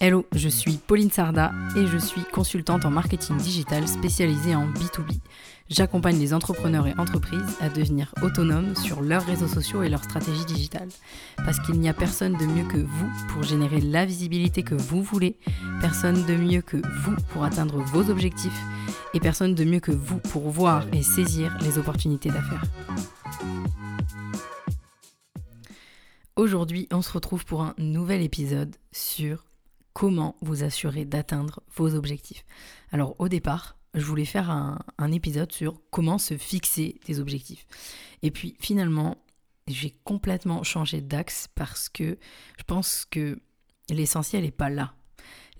Hello, je suis Pauline Sarda et je suis consultante en marketing digital spécialisée en B2B. J'accompagne les entrepreneurs et entreprises à devenir autonomes sur leurs réseaux sociaux et leur stratégie digitale. Parce qu'il n'y a personne de mieux que vous pour générer la visibilité que vous voulez, personne de mieux que vous pour atteindre vos objectifs et personne de mieux que vous pour voir et saisir les opportunités d'affaires. Aujourd'hui, on se retrouve pour un nouvel épisode sur comment vous assurer d'atteindre vos objectifs. Alors au départ, je voulais faire un, épisode sur comment se fixer des objectifs. Et puis finalement, j'ai complètement changé d'axe parce que je pense que l'essentiel n'est pas là.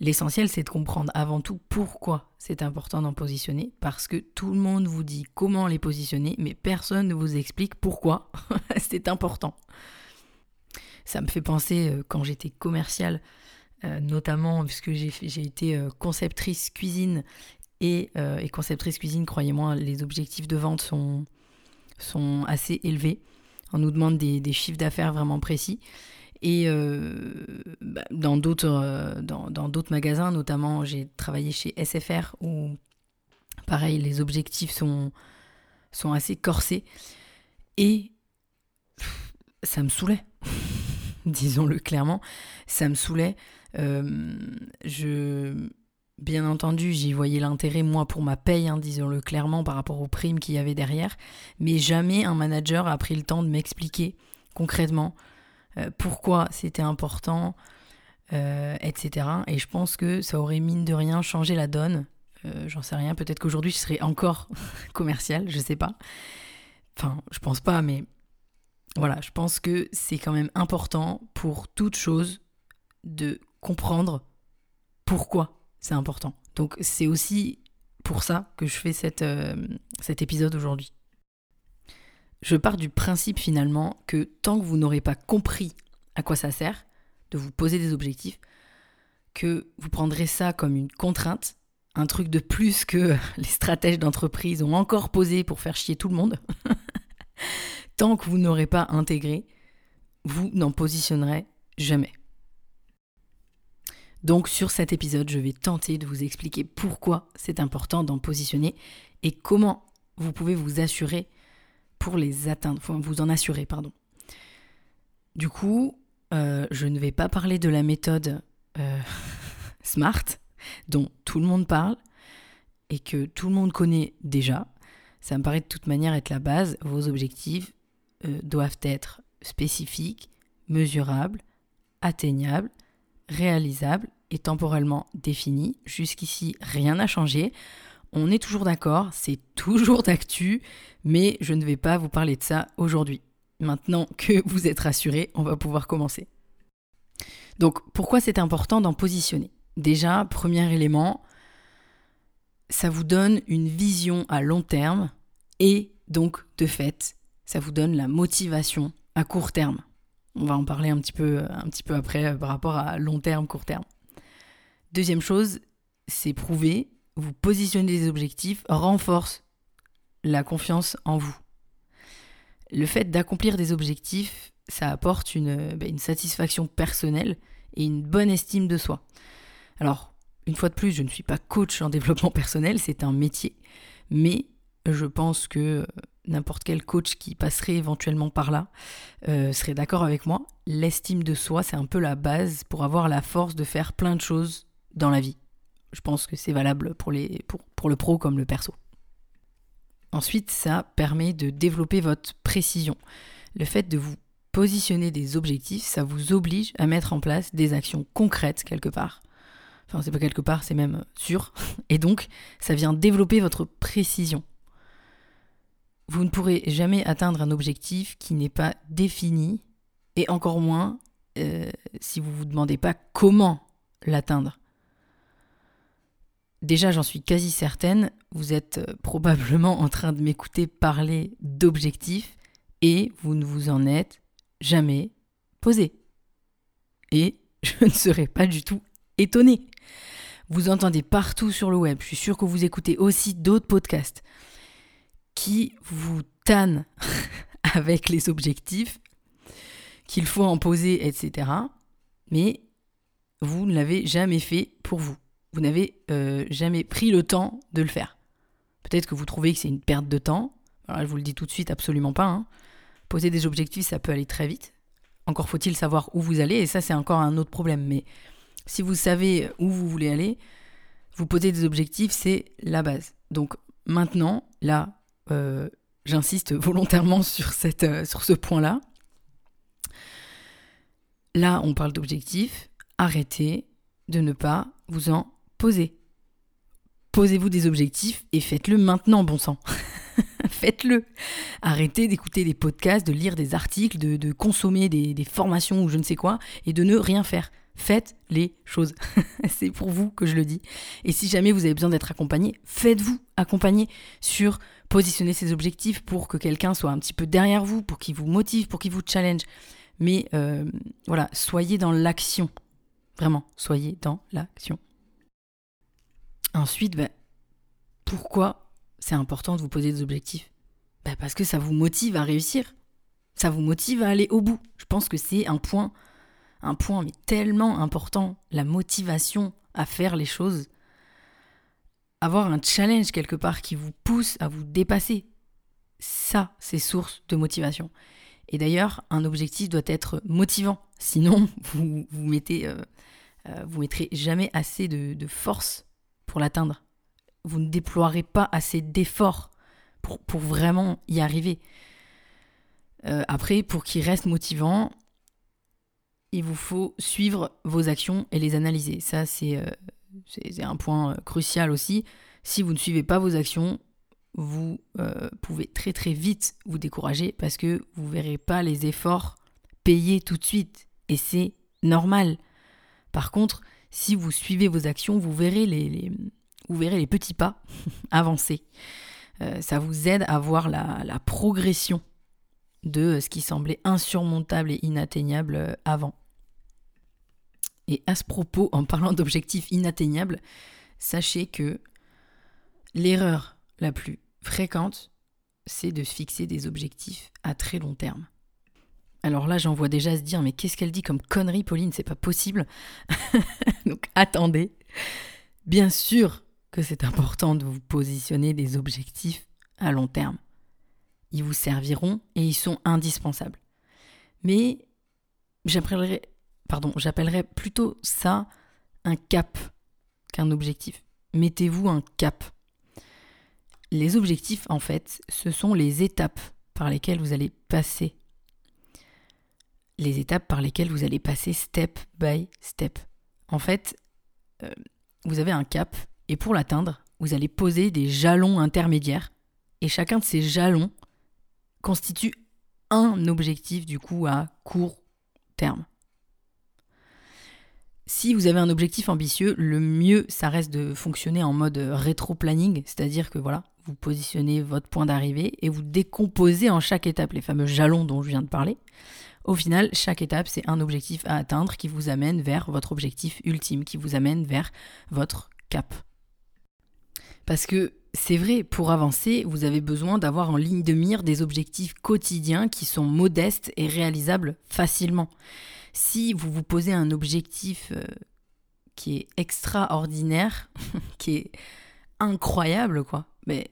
L'essentiel, c'est de comprendre avant tout pourquoi c'est important d'en positionner, parce que tout le monde vous dit comment les positionner, mais personne ne vous explique pourquoi c'est important. Ça me fait penser euh, quand j'étais commerciale, euh, notamment puisque j'ai été euh, conceptrice cuisine et, conceptrice cuisine, croyez-moi, les objectifs de vente sont, sont assez élevés. On nous demande des, chiffres d'affaires vraiment précis. Et bah, dans d'autres dans magasins, notamment j'ai travaillé chez SFR où pareil les objectifs sont, sont assez corsés. Et ça me saoulait. disons-le clairement, ça me saoulait. Euh, je, bien entendu, j'y voyais l'intérêt, moi, pour ma paye, hein, disons-le clairement, par rapport aux primes qu'il y avait derrière. Mais jamais un manager a pris le temps de m'expliquer concrètement euh, pourquoi c'était important, euh, etc. Et je pense que ça aurait, mine de rien, changé la donne. J'en sais rien, peut-être qu'aujourd'hui je serais encore commercial, je sais pas. Enfin, je pense pas, mais voilà, je pense que c'est quand même important pour toute chose de comprendre pourquoi c'est important. Donc c'est aussi pour ça que je fais euh, cet épisode aujourd'hui. Je pars du principe finalement que tant que vous n'aurez pas compris à quoi ça sert de vous poser des objectifs, que vous prendrez ça comme une contrainte, un truc de plus que les stratèges d'entreprise ont encore posé pour faire chier tout le monde, tant que vous n'aurez pas intégré, vous n'en positionnerez jamais. Donc sur cet épisode, je vais tenter de vous expliquer pourquoi c'est important d'en positionner et comment vous pouvez vous assurer pour les atteindre, enfin vous en assurer, pardon. Du coup, euh, je ne vais pas parler de la méthode euh, SMART dont tout le monde parle et que tout le monde connaît déjà. Ça me paraît de toute manière être la base, vos objectifs, euh, doivent être spécifiques, mesurables, atteignables, réalisables et temporellement définis. Jusqu'ici, rien n'a changé. On est toujours d'accord, c'est toujours d'actu, mais je ne vais pas vous parler de ça aujourd'hui. Maintenant que vous êtes rassurés, on va pouvoir commencer. Donc, pourquoi c'est important d'en positionner? Déjà, premier élément, ça vous donne une vision à long terme et donc, de fait, ça vous donne la motivation à court terme. On va en parler un petit peu, un petit peu après euh, par rapport à long terme, court terme. Deuxième chose, c'est prouver, vous positionner des objectifs renforce la confiance en vous. Le fait d'accomplir des objectifs, ça apporte une, bah, une satisfaction personnelle et une bonne estime de soi. Alors, une fois de plus, je ne suis pas coach en développement personnel, c'est un métier, mais je pense que n'importe quel coach qui passerait éventuellement par là euh, serait d'accord avec moi. L'estime de soi, c'est un peu la base pour avoir la force de faire plein de choses dans la vie. Je pense que c'est valable pour, le pro comme le perso. Ensuite, ça permet de développer votre précision. Le fait de vous positionner des objectifs, ça vous oblige à mettre en place des actions concrètes quelque part. Enfin, c'est pas quelque part, c'est même sûr. Et donc, ça vient développer votre précision. Vous ne pourrez jamais atteindre un objectif qui n'est pas défini, et encore moins euh, si vous ne vous demandez pas comment l'atteindre. Déjà, j'en suis quasi certaine, vous êtes euh, probablement en train de m'écouter parler d'objectifs et vous ne vous en êtes jamais posé. Et je ne serais pas du tout étonné. Vous entendez partout sur le web, je suis sûr que vous écoutez aussi d'autres podcasts qui vous tanne avec les objectifs qu'il faut en poser, etc. Mais vous ne l'avez jamais fait pour vous. Vous n'avez euh, jamais pris le temps de le faire. Peut-être que vous trouvez que c'est une perte de temps. Je vous le dis tout de suite, absolument pas. Hein. Poser des objectifs, ça peut aller très vite. Encore faut-il savoir où vous allez, et ça c'est encore un autre problème. Mais si vous savez où vous voulez aller, vous poser des objectifs, c'est la base. Donc maintenant, là, euh, j'insiste volontairement sur, cette, euh, sur ce point-là. Là, on parle d'objectifs. Arrêtez de ne pas vous en poser. Posez-vous des objectifs et faites-le maintenant, bon sang. faites-le. Arrêtez d'écouter des podcasts, de lire des articles, de, consommer des, des formations ou je ne sais quoi, et de ne rien faire. Faites les choses. c'est pour vous que je le dis. Et si jamais vous avez besoin d'être accompagné, faites-vous accompagner sur positionner ces objectifs pour que quelqu'un soit un petit peu derrière vous, pour qu'il vous motive, pour qu'il vous challenge. Mais euh, voilà, soyez dans l'action. Vraiment, soyez dans l'action. Ensuite, bah, pourquoi c'est important de vous poser des objectifs? Bah, Parce que ça vous motive à réussir. Ça vous motive à aller au bout. Je pense que c'est un point, un point mais tellement important, la motivation à faire les choses. Avoir un challenge quelque part qui vous pousse à vous dépasser. Ça, c'est source de motivation. Et d'ailleurs, un objectif doit être motivant. Sinon, vous vous mettez, euh, euh, vous mettrez jamais assez de, force pour l'atteindre. Vous ne déploierez pas assez d'efforts pour, pour, vraiment y arriver. Euh, après, pour qu'il reste motivant, il vous faut suivre vos actions et les analyser. Ça, c'est un point crucial aussi. Si vous ne suivez pas vos actions, vous euh, pouvez très très vite vous décourager parce que vous ne verrez pas les efforts payés tout de suite. Et c'est normal. Par contre, si vous suivez vos actions, vous verrez les, vous verrez les petits pas avancer. Euh, ça vous aide à voir la, progression de ce qui semblait insurmontable et inatteignable euh, avant. Et à ce propos, en parlant d'objectifs inatteignables, sachez que l'erreur la plus fréquente, c'est de fixer des objectifs à très long terme. Alors là, j'en vois déjà se dire, mais qu'est-ce qu'elle dit comme connerie, Pauline? C'est pas possible. Donc attendez. Bien sûr que c'est important de vous positionner des objectifs à long terme. Ils vous serviront et ils sont indispensables. Mais j'appellerais, pardon, j'appellerais plutôt ça un cap qu'un objectif. Mettez-vous un cap. Les objectifs, en fait, ce sont les étapes par lesquelles vous allez passer. Les étapes par lesquelles vous allez passer step by step. En fait, euh, vous avez un cap et pour l'atteindre, vous allez poser des jalons intermédiaires et chacun de ces jalons constitue un objectif du coup à court terme. Si vous avez un objectif ambitieux, le mieux, ça reste de fonctionner en mode rétro-planning, c'est-à-dire que voilà, vous positionnez votre point d'arrivée et vous décomposez en chaque étape les fameux jalons dont je viens de parler. Au final, chaque étape, c'est un objectif à atteindre qui vous amène vers votre objectif ultime, qui vous amène vers votre cap. Parce que c'est vrai, pour avancer, vous avez besoin d'avoir en ligne de mire des objectifs quotidiens qui sont modestes et réalisables facilement. Si vous vous posez un objectif euh, qui est extraordinaire, qui est incroyable, quoi, mais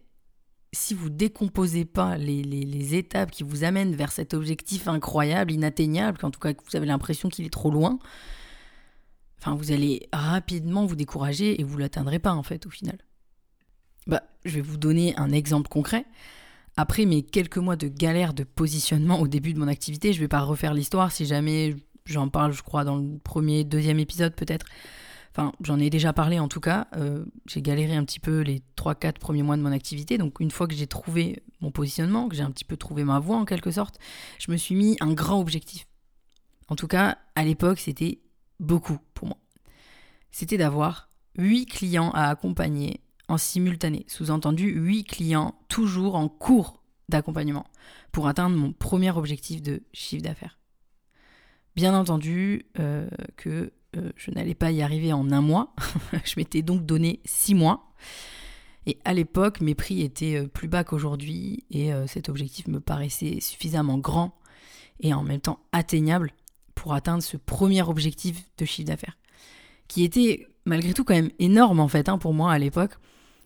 si vous décomposez pas les, étapes qui vous amènent vers cet objectif incroyable, inatteignable, qu'en tout cas vous avez l'impression qu'il est trop loin, enfin vous allez rapidement vous décourager et vous l'atteindrez pas en fait au final. Bah, je vais vous donner un exemple concret. Après mes quelques mois de galère de positionnement au début de mon activité, je vais pas refaire l'histoire si jamais j'en parle, je crois, dans le premier, deuxième épisode peut-être. Enfin, j'en ai déjà parlé en tout cas. Euh, j'ai galéré un petit peu les 3-4 premiers mois de mon activité. Donc, une fois que j'ai trouvé mon positionnement, que j'ai un petit peu trouvé ma voie en quelque sorte, je me suis mis un grand objectif. En tout cas, à l'époque, c'était beaucoup pour moi. C'était d'avoir 8 clients à accompagner en simultané. Sous-entendu, 8 clients toujours en cours d'accompagnement pour atteindre mon premier objectif de chiffre d'affaires. Bien entendu euh, que euh, je n'allais pas y arriver en un mois. je m'étais donc donné six mois. Et à l'époque, mes prix étaient euh, plus bas qu'aujourd'hui et euh, cet objectif me paraissait suffisamment grand et en même temps atteignable pour atteindre ce premier objectif de chiffre d'affaires. qui était malgré tout quand même énorme en fait hein, pour moi à l'époque,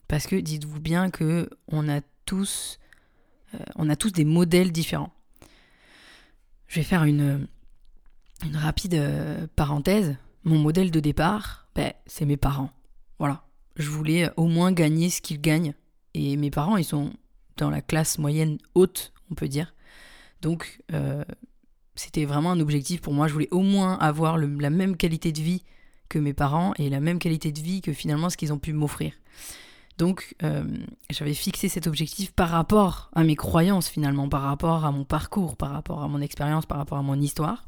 parce que dites-vous bien que on a tous, on a tous des modèles différents. Je vais faire une, rapide parenthèse. Mon modèle de départ, ben, c'est mes parents. Voilà. Je voulais au moins gagner ce qu'ils gagnent. Et mes parents, ils sont dans la classe moyenne haute, on peut dire. Donc, euh, c'était vraiment un objectif pour moi. Je voulais au moins avoir la même qualité de vie que mes parents et la même qualité de vie que finalement ce qu'ils ont pu m'offrir. Donc, euh, j'avais fixé cet objectif par rapport à mes croyances finalement, par rapport à mon parcours, par rapport à mon expérience, par rapport à mon histoire.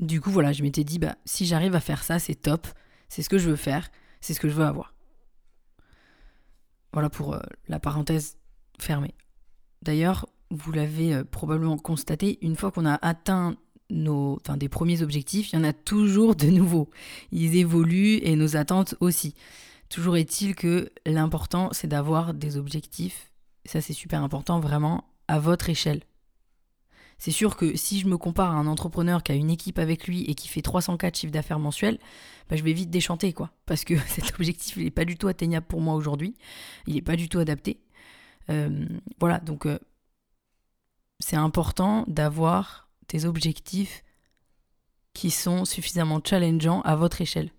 Du coup, voilà, je m'étais dit, bah, si j'arrive à faire ça, c'est top, c'est ce que je veux faire, c'est ce que je veux avoir. Voilà pour euh, la parenthèse fermée. D'ailleurs, vous l'avez euh, probablement constaté, une fois qu'on a atteint nos, enfin, des premiers objectifs, il y en a toujours de nouveaux. Ils évoluent et nos attentes aussi. Toujours est-il que l'important, c'est d'avoir des objectifs, ça c'est super important, vraiment à votre échelle. C'est sûr que si je me compare à un entrepreneur qui a une équipe avec lui et qui fait 304 chiffres d'affaires mensuels, bah, je vais vite déchanter, quoi. Parce que cet objectif, n'est pas du tout atteignable pour moi aujourd'hui. Il n'est pas du tout adapté. Euh, voilà, donc euh, c'est important d'avoir des objectifs qui sont suffisamment challengeants à votre échelle.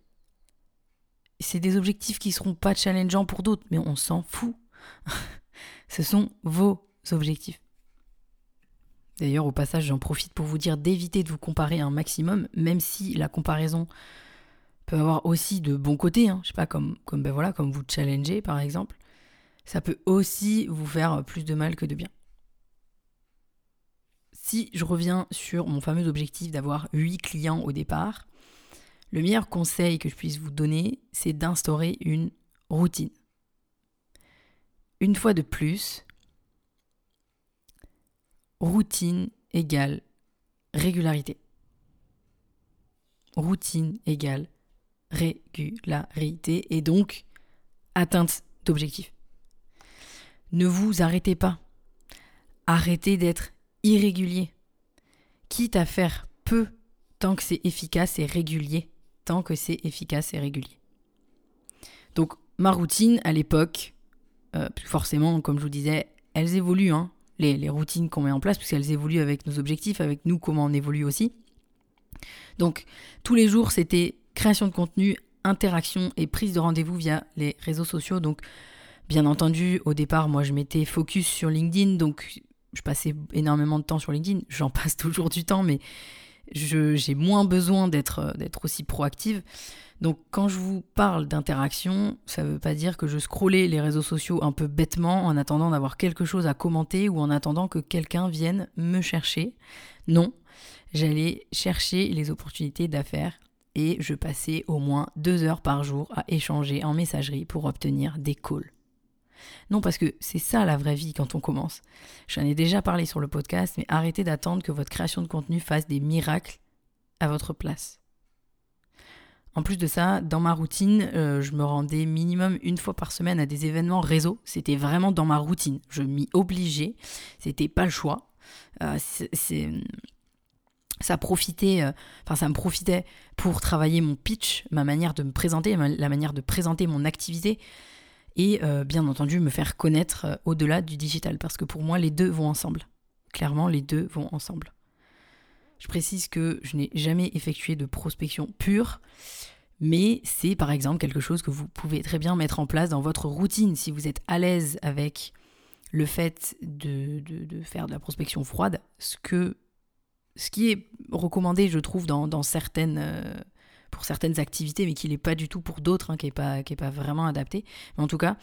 C'est des objectifs qui ne seront pas challengeants pour d'autres, mais on s'en fout. Ce sont vos objectifs. D'ailleurs, au passage, j'en profite pour vous dire d'éviter de vous comparer un maximum, même si la comparaison peut avoir aussi de bons côtés. Hein. Je sais pas, comme, comme, ben comme vous challenger par exemple. Ça peut aussi vous faire plus de mal que de bien. Si je reviens sur mon fameux objectif d'avoir 8 clients au départ, le meilleur conseil que je puisse vous donner, c'est d'instaurer une routine. Une fois de plus, routine égale régularité. Routine égale régularité et donc atteinte d'objectifs. Ne vous arrêtez pas. Arrêtez d'être irrégulier. Quitte à faire peu tant que c'est efficace et régulier. Tant que c'est efficace et régulier. Donc ma routine à l'époque, euh, forcément, comme je vous disais, elles évoluent. Hein les, routines qu'on met en place, puisqu'elles évoluent avec nos objectifs, avec nous, comment on évolue aussi. Donc, tous les jours, c'était création de contenu, interaction et prise de rendez-vous via les réseaux sociaux. Donc, bien entendu, au départ, moi, je m'étais focus sur LinkedIn, donc je passais énormément de temps sur LinkedIn. J'en passe toujours du temps, mais j'ai moins besoin d'être aussi proactive. Donc quand je vous parle d'interaction, ça ne veut pas dire que je scrollais les réseaux sociaux un peu bêtement en attendant d'avoir quelque chose à commenter ou en attendant que quelqu'un vienne me chercher. Non, j'allais chercher les opportunités d'affaires et je passais au moins deux heures par jour à échanger en messagerie pour obtenir des calls. Non, parce que c'est ça la vraie vie quand on commence. J'en ai déjà parlé sur le podcast, mais arrêtez d'attendre que votre création de contenu fasse des miracles à votre place. En plus de ça, dans ma routine, euh, je me rendais minimum une fois par semaine à des événements réseau. C'était vraiment dans ma routine. Je m'y obligeais. C'était pas le choix. Euh, ça profitait, euh, enfin ça me profitait pour travailler mon pitch, ma manière de me présenter, la manière de présenter mon activité et bien entendu me faire connaître au-delà du digital parce que pour moi les deux vont ensemble. Clairement les deux vont ensemble. Je précise que je n'ai jamais effectué de prospection pure, mais c'est par exemple quelque chose que vous pouvez très bien mettre en place dans votre routine si vous êtes à l'aise avec le fait de, faire de la prospection froide, ce, que, ce qui est recommandé, je trouve, dans, certaines, euh, pour certaines activités, mais qui n'est pas du tout pour d'autres, hein, qui n'est pas, pas vraiment adapté. Mais en tout cas,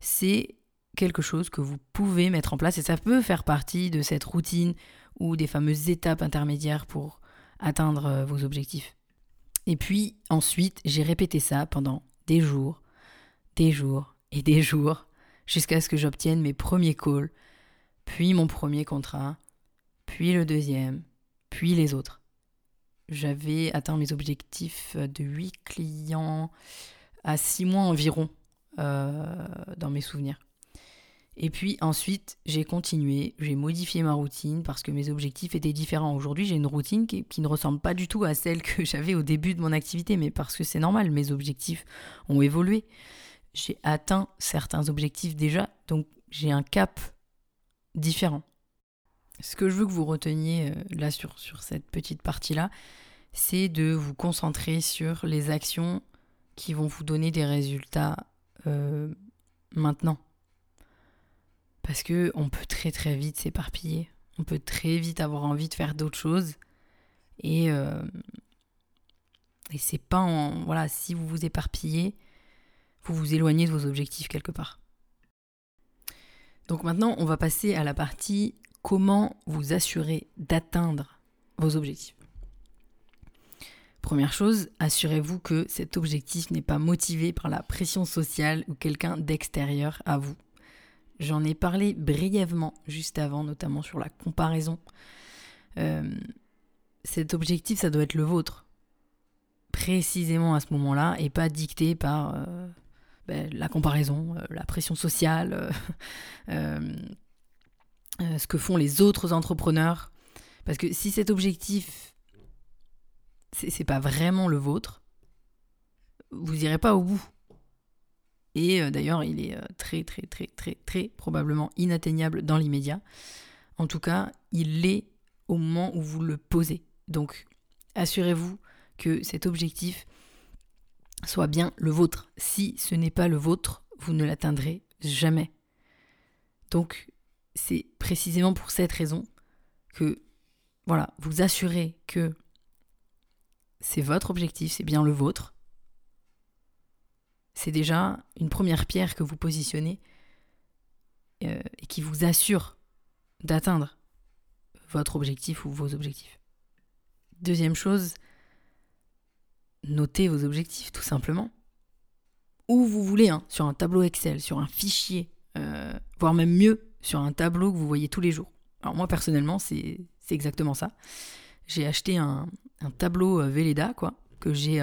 c'est quelque chose que vous pouvez mettre en place et ça peut faire partie de cette routine ou des fameuses étapes intermédiaires pour atteindre euh, vos objectifs. Et puis ensuite, j'ai répété ça pendant des jours, des jours et des jours, jusqu'à ce que j'obtienne mes premiers calls, puis mon premier contrat, puis le deuxième, puis les autres. J'avais atteint mes objectifs de 8 clients à 6 mois environ euh, dans mes souvenirs. Et puis ensuite, j'ai continué, j'ai modifié ma routine parce que mes objectifs étaient différents. Aujourd'hui, j'ai une routine qui, ne ressemble pas du tout à celle que j'avais au début de mon activité, mais parce que c'est normal, mes objectifs ont évolué. J'ai atteint certains objectifs déjà, donc j'ai un cap différent. Ce que je veux que vous reteniez euh, là sur, sur cette petite partie-là, c'est de vous concentrer sur les actions qui vont vous donner des résultats euh, maintenant parce que on peut très très vite s'éparpiller. On peut très vite avoir envie de faire d'autres choses. Et, euh, et c'est pas en. Voilà, si vous vous éparpillez, vous vous éloignez de vos objectifs quelque part. Donc maintenant, on va passer à la partie comment vous assurer d'atteindre vos objectifs. Première chose, assurez-vous que cet objectif n'est pas motivé par la pression sociale ou quelqu'un d'extérieur à vous. J'en ai parlé brièvement juste avant, notamment sur la comparaison. Euh, cet objectif, ça doit être le vôtre, précisément à ce moment-là, et pas dicté par euh, ben, la comparaison, euh, la pression sociale, ce que font les autres entrepreneurs. Parce que si cet objectif, c'est pas vraiment le vôtre, vous irez pas au bout. Et euh, d'ailleurs, il est euh, très, très, très, très, très probablement inatteignable dans l'immédiat. En tout cas, il l'est au moment où vous le posez. Donc, assurez-vous que cet objectif soit bien le vôtre. Si ce n'est pas le vôtre, vous ne l'atteindrez jamais. Donc, c'est précisément pour cette raison que, voilà, vous assurez que c'est votre objectif, c'est bien le vôtre, c'est déjà une première pierre que vous positionnez euh, et qui vous assure d'atteindre votre objectif ou vos objectifs. Deuxième chose, notez vos objectifs tout simplement. Où vous voulez, hein, sur un tableau Excel, sur un fichier, euh, voire même mieux, sur un tableau que vous voyez tous les jours. Alors moi personnellement, c'est exactement ça. J'ai acheté un, tableau euh, Velleda, quoi, que j'ai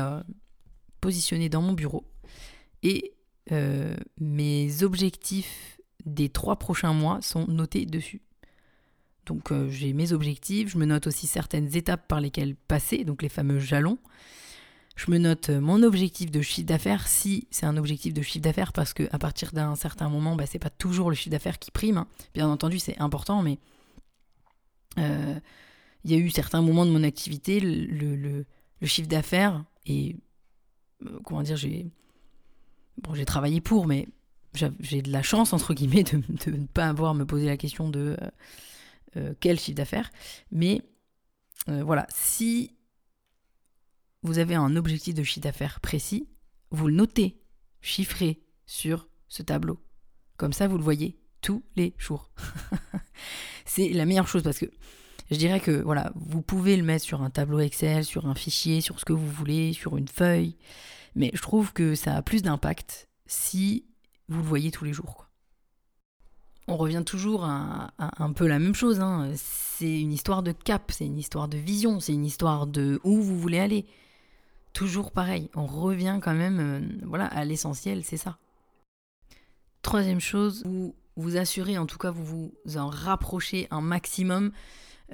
positionné dans mon bureau et euh, mes objectifs des trois prochains mois sont notés dessus. Donc euh, j'ai mes objectifs, je me note aussi certaines étapes par lesquelles passer, donc les fameux jalons. Je me note euh, mon objectif de chiffre d'affaires si c'est un objectif de chiffre d'affaires parce qu'à partir d'un certain moment, bah, c'est pas toujours le chiffre d'affaires qui prime. Hein. Bien entendu, c'est important, mais il y a eu certains moments de mon activité, le, chiffre d'affaires et comment dire, j'ai bon, j'ai travaillé pour, mais j'ai de la chance, entre guillemets, de, ne pas avoir à me poser la question de euh, euh, quel chiffre d'affaires. Mais euh, voilà, si vous avez un objectif de chiffre d'affaires précis, vous le notez, chiffré sur ce tableau. Comme ça, vous le voyez tous les jours. C'est la meilleure chose parce que je dirais que voilà, vous pouvez le mettre sur un tableau Excel, sur un fichier, sur ce que vous voulez, sur une feuille. Mais je trouve que ça a plus d'impact si vous le voyez tous les jours. On revient toujours à, un peu la même chose. Hein. C'est une histoire de cap, c'est une histoire de vision, c'est une histoire de où vous voulez aller. Toujours pareil, on revient quand même euh, voilà, à l'essentiel, c'est ça. Troisième chose, vous vous assurez, en tout cas vous vous en rapprochez un maximum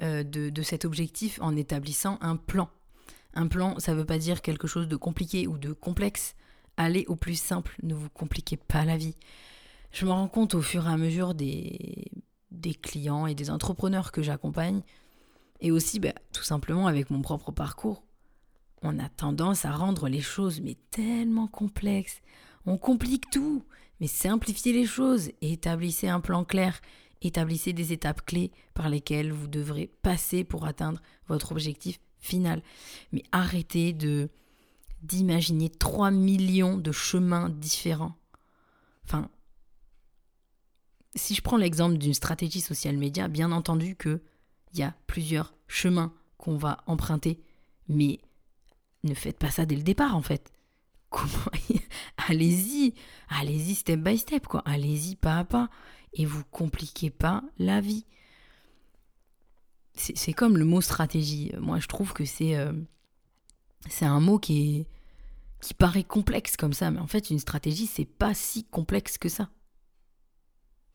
euh, de cet objectif en établissant un plan. Un plan, ça ne veut pas dire quelque chose de compliqué ou de complexe. Allez au plus simple, ne vous compliquez pas la vie. Je me rends compte au fur et à mesure des, clients et des entrepreneurs que j'accompagne, et aussi bah, tout simplement avec mon propre parcours, on a tendance à rendre les choses mais tellement complexes. On complique tout, mais simplifiez les choses et établissez un plan clair. Établissez des étapes clés par lesquelles vous devrez passer pour atteindre votre objectif final. Mais arrêtez de d'imaginer 3 millions de chemins différents. Enfin, si je prends l'exemple d'une stratégie social média, bien entendu qu'il y a plusieurs chemins qu'on va emprunter, mais ne faites pas ça dès le départ en fait. Comment Allez-y, allez-y step by step quoi. Allez-y pas à pas et vous compliquez pas la vie c'est comme le mot stratégie. Moi, je trouve que c'est euh, un mot qui paraît complexe comme ça, mais en fait, une stratégie, c'est pas si complexe que ça.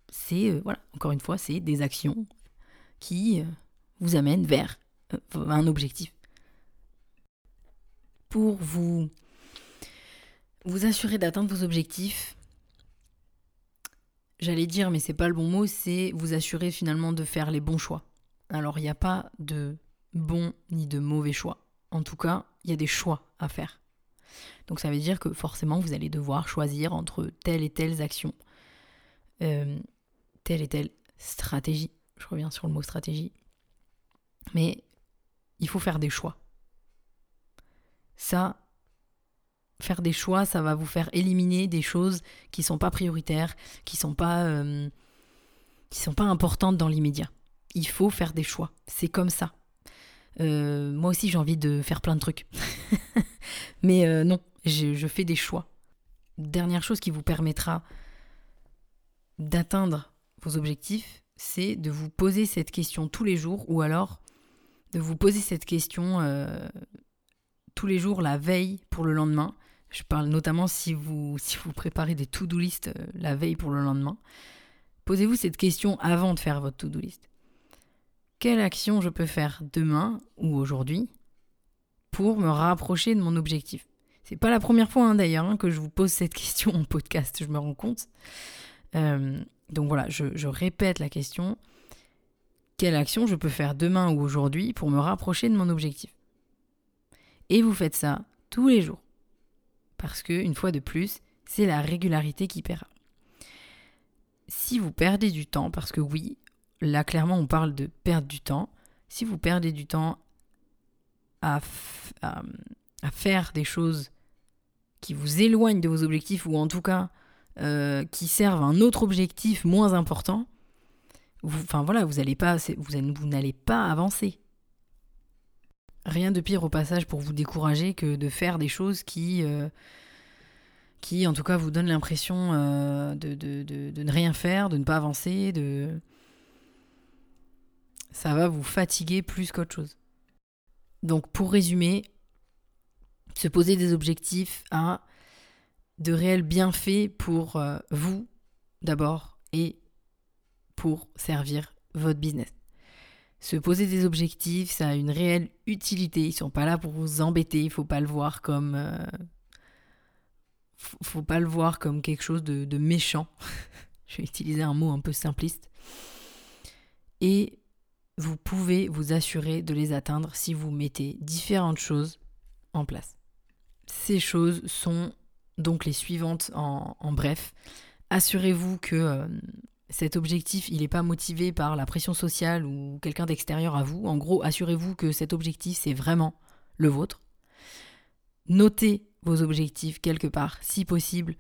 c'est, euh, voilà, encore une fois, c'est des actions qui euh, vous amènent vers un objectif. Pour vous, vous assurer d'atteindre vos objectifs, j'allais dire, mais c'est pas le bon mot, c'est vous assurer finalement de faire les bons choix. Alors il n'y a pas de bon ni de mauvais choix. En tout cas, il y a des choix à faire. Donc ça veut dire que forcément vous allez devoir choisir entre telle et telle action, euh, telle et telle stratégie. Je reviens sur le mot stratégie. Mais il faut faire des choix. Ça, faire des choix, ça va vous faire éliminer des choses qui sont pas prioritaires, qui sont pas euh, sont pas importantes dans l'immédiat. Il faut faire des choix. C'est comme ça. Euh, moi aussi, j'ai envie de faire plein de trucs. Mais euh, non, je, fais des choix. Dernière chose qui vous permettra d'atteindre vos objectifs, c'est de vous poser cette question tous les jours ou alors de vous poser cette question tous les jours la veille pour le lendemain. Je parle notamment si vous, si vous préparez des to-do list euh, la veille pour le lendemain. Posez-vous cette question avant de faire votre to-do list. Quelle action je peux faire demain ou aujourd'hui pour me rapprocher de mon objectif? C'est pas la première fois hein, d'ailleurs hein, que je vous pose cette question en podcast, je me rends compte. Euh, donc voilà, je, je répète la question. Quelle action je peux faire demain ou aujourd'hui pour me rapprocher de mon objectif? Et vous faites ça tous les jours. Parce que, une fois de plus, c'est la régularité qui paiera. Si vous perdez du temps, parce que oui, là clairement on parle de perdre du temps, si vous perdez du temps à, à, faire des choses qui vous éloignent de vos objectifs ou en tout cas euh, qui servent un autre objectif moins important, enfin voilà, vous n'allez pas avancer. Rien de pire au passage pour vous décourager que de faire des choses qui, euh, qui en tout cas vous donnent l'impression euh, de, de, ne rien faire, de ne pas avancer, de... Ça va vous fatiguer plus qu'autre chose. Donc pour résumer, se poser des objectifs a de réels bienfaits pour euh, vous d'abord et pour servir votre business. Se poser des objectifs, ça a une réelle utilité. Ils sont pas là pour vous embêter. Il faut pas le voir comme, euh, faut pas le voir comme quelque chose de, méchant. Je vais utiliser un mot un peu simpliste. Et vous pouvez vous assurer de les atteindre si vous mettez différentes choses en place. Ces choses sont donc les suivantes en, bref. Assurez-vous que euh, cet objectif, il n'est pas motivé par la pression sociale ou quelqu'un d'extérieur à vous. En gros, assurez-vous que cet objectif, c'est vraiment le vôtre. Notez vos objectifs quelque part, si possible.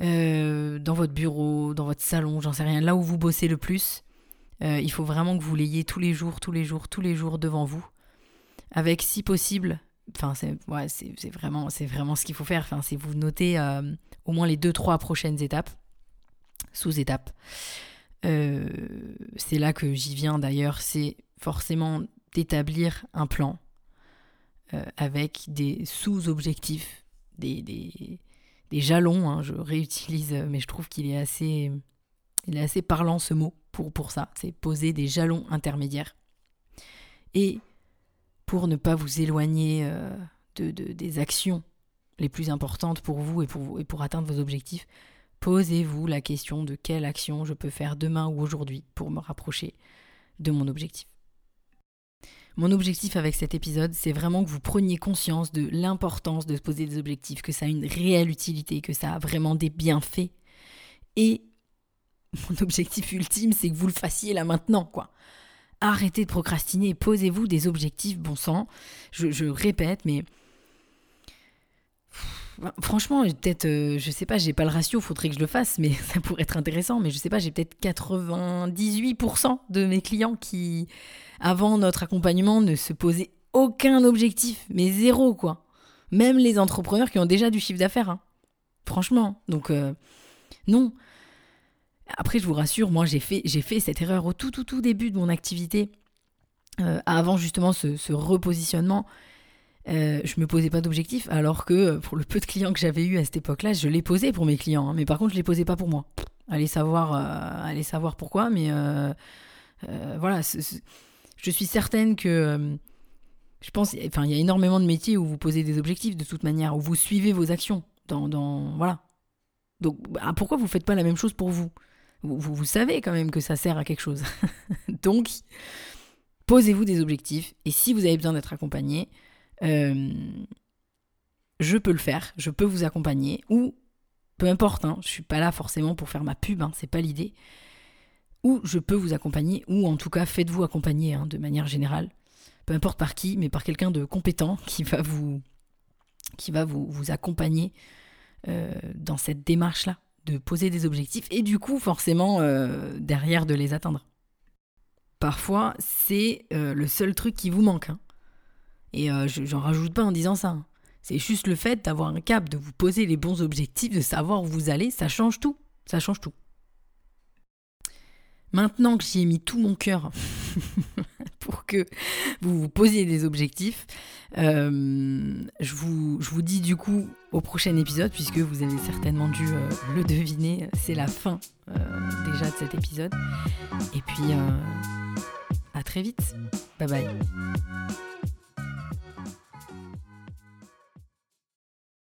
Euh, dans votre bureau, dans votre salon, j'en sais rien, là où vous bossez le plus. Euh, il faut vraiment que vous l'ayez tous les jours, tous les jours, tous les jours devant vous. Avec, si possible, enfin, c'est ouais, vraiment, vraiment ce qu'il faut faire. Enfin, c'est vous noter euh, au moins les deux, trois prochaines étapes sous-étapes. Euh, c'est là que j'y viens d'ailleurs, c'est forcément d'établir un plan euh, avec des sous-objectifs, des, des, jalons, hein, je réutilise, mais je trouve qu'il est assez, il est assez parlant ce mot pour, pour ça, c'est poser des jalons intermédiaires. Et pour ne pas vous éloigner euh, de, des actions les plus importantes pour vous et pour, et pour atteindre vos objectifs, Posez-vous la question de quelle action je peux faire demain ou aujourd'hui pour me rapprocher de mon objectif. Mon objectif avec cet épisode, c'est vraiment que vous preniez conscience de l'importance de se poser des objectifs, que ça a une réelle utilité, que ça a vraiment des bienfaits. Et mon objectif ultime, c'est que vous le fassiez là maintenant, quoi. Arrêtez de procrastiner, posez-vous des objectifs, bon sang. Je, je répète, mais Franchement, peut-être, euh, je sais pas, j'ai pas le ratio, faudrait que je le fasse, mais ça pourrait être intéressant. Mais je sais pas, j'ai peut-être 98% de mes clients qui, avant notre accompagnement, ne se posaient aucun objectif, mais zéro quoi. Même les entrepreneurs qui ont déjà du chiffre d'affaires. Hein. Franchement, donc euh, non. Après, je vous rassure, moi j'ai fait, j'ai fait cette erreur au tout tout tout début de mon activité, euh, avant justement ce repositionnement. Euh, je me posais pas d'objectif, alors que euh, pour le peu de clients que j'avais eu à cette époque-là, je les posais pour mes clients, hein. mais par contre, je les posais pas pour moi. Allez savoir, allez savoir pourquoi, mais voilà, je suis certaine que je pense, enfin, il y a énormément de métiers où vous posez des objectifs de toute manière, où vous suivez vos actions. Dans, dans voilà. Donc, bah, pourquoi vous faites pas la même chose pour vous vous, vous savez quand même que ça sert à quelque chose. Donc, posez-vous des objectifs. Et si vous avez besoin d'être accompagné, euh, je peux le faire. Je peux vous accompagner. Ou peu importe. Hein, je suis pas là forcément pour faire ma pub. Hein, c'est pas l'idée. Ou je peux vous accompagner. Ou en tout cas, faites-vous accompagner hein, de manière générale peu importe par qui, mais par quelqu'un de compétent qui va vous, qui va vous, vous accompagner euh, dans cette démarche-là, de poser des objectifs et du coup forcément euh, derrière de les atteindre. Parfois, c'est le seul truc qui vous manque. Hein. Et j'en rajoute pas en disant ça. Hein. C'est juste le fait d'avoir un cap, de vous poser les bons objectifs, de savoir où vous allez, ça change tout. Ça change tout. Maintenant que j'y ai mis tout mon cœur pour que vous vous posiez des objectifs, euh, je, vous, je, vous, dis du coup au prochain épisode, puisque vous avez certainement dû euh, le deviner, c'est la fin euh, déjà de cet épisode. Et puis, à très vite. Bye bye.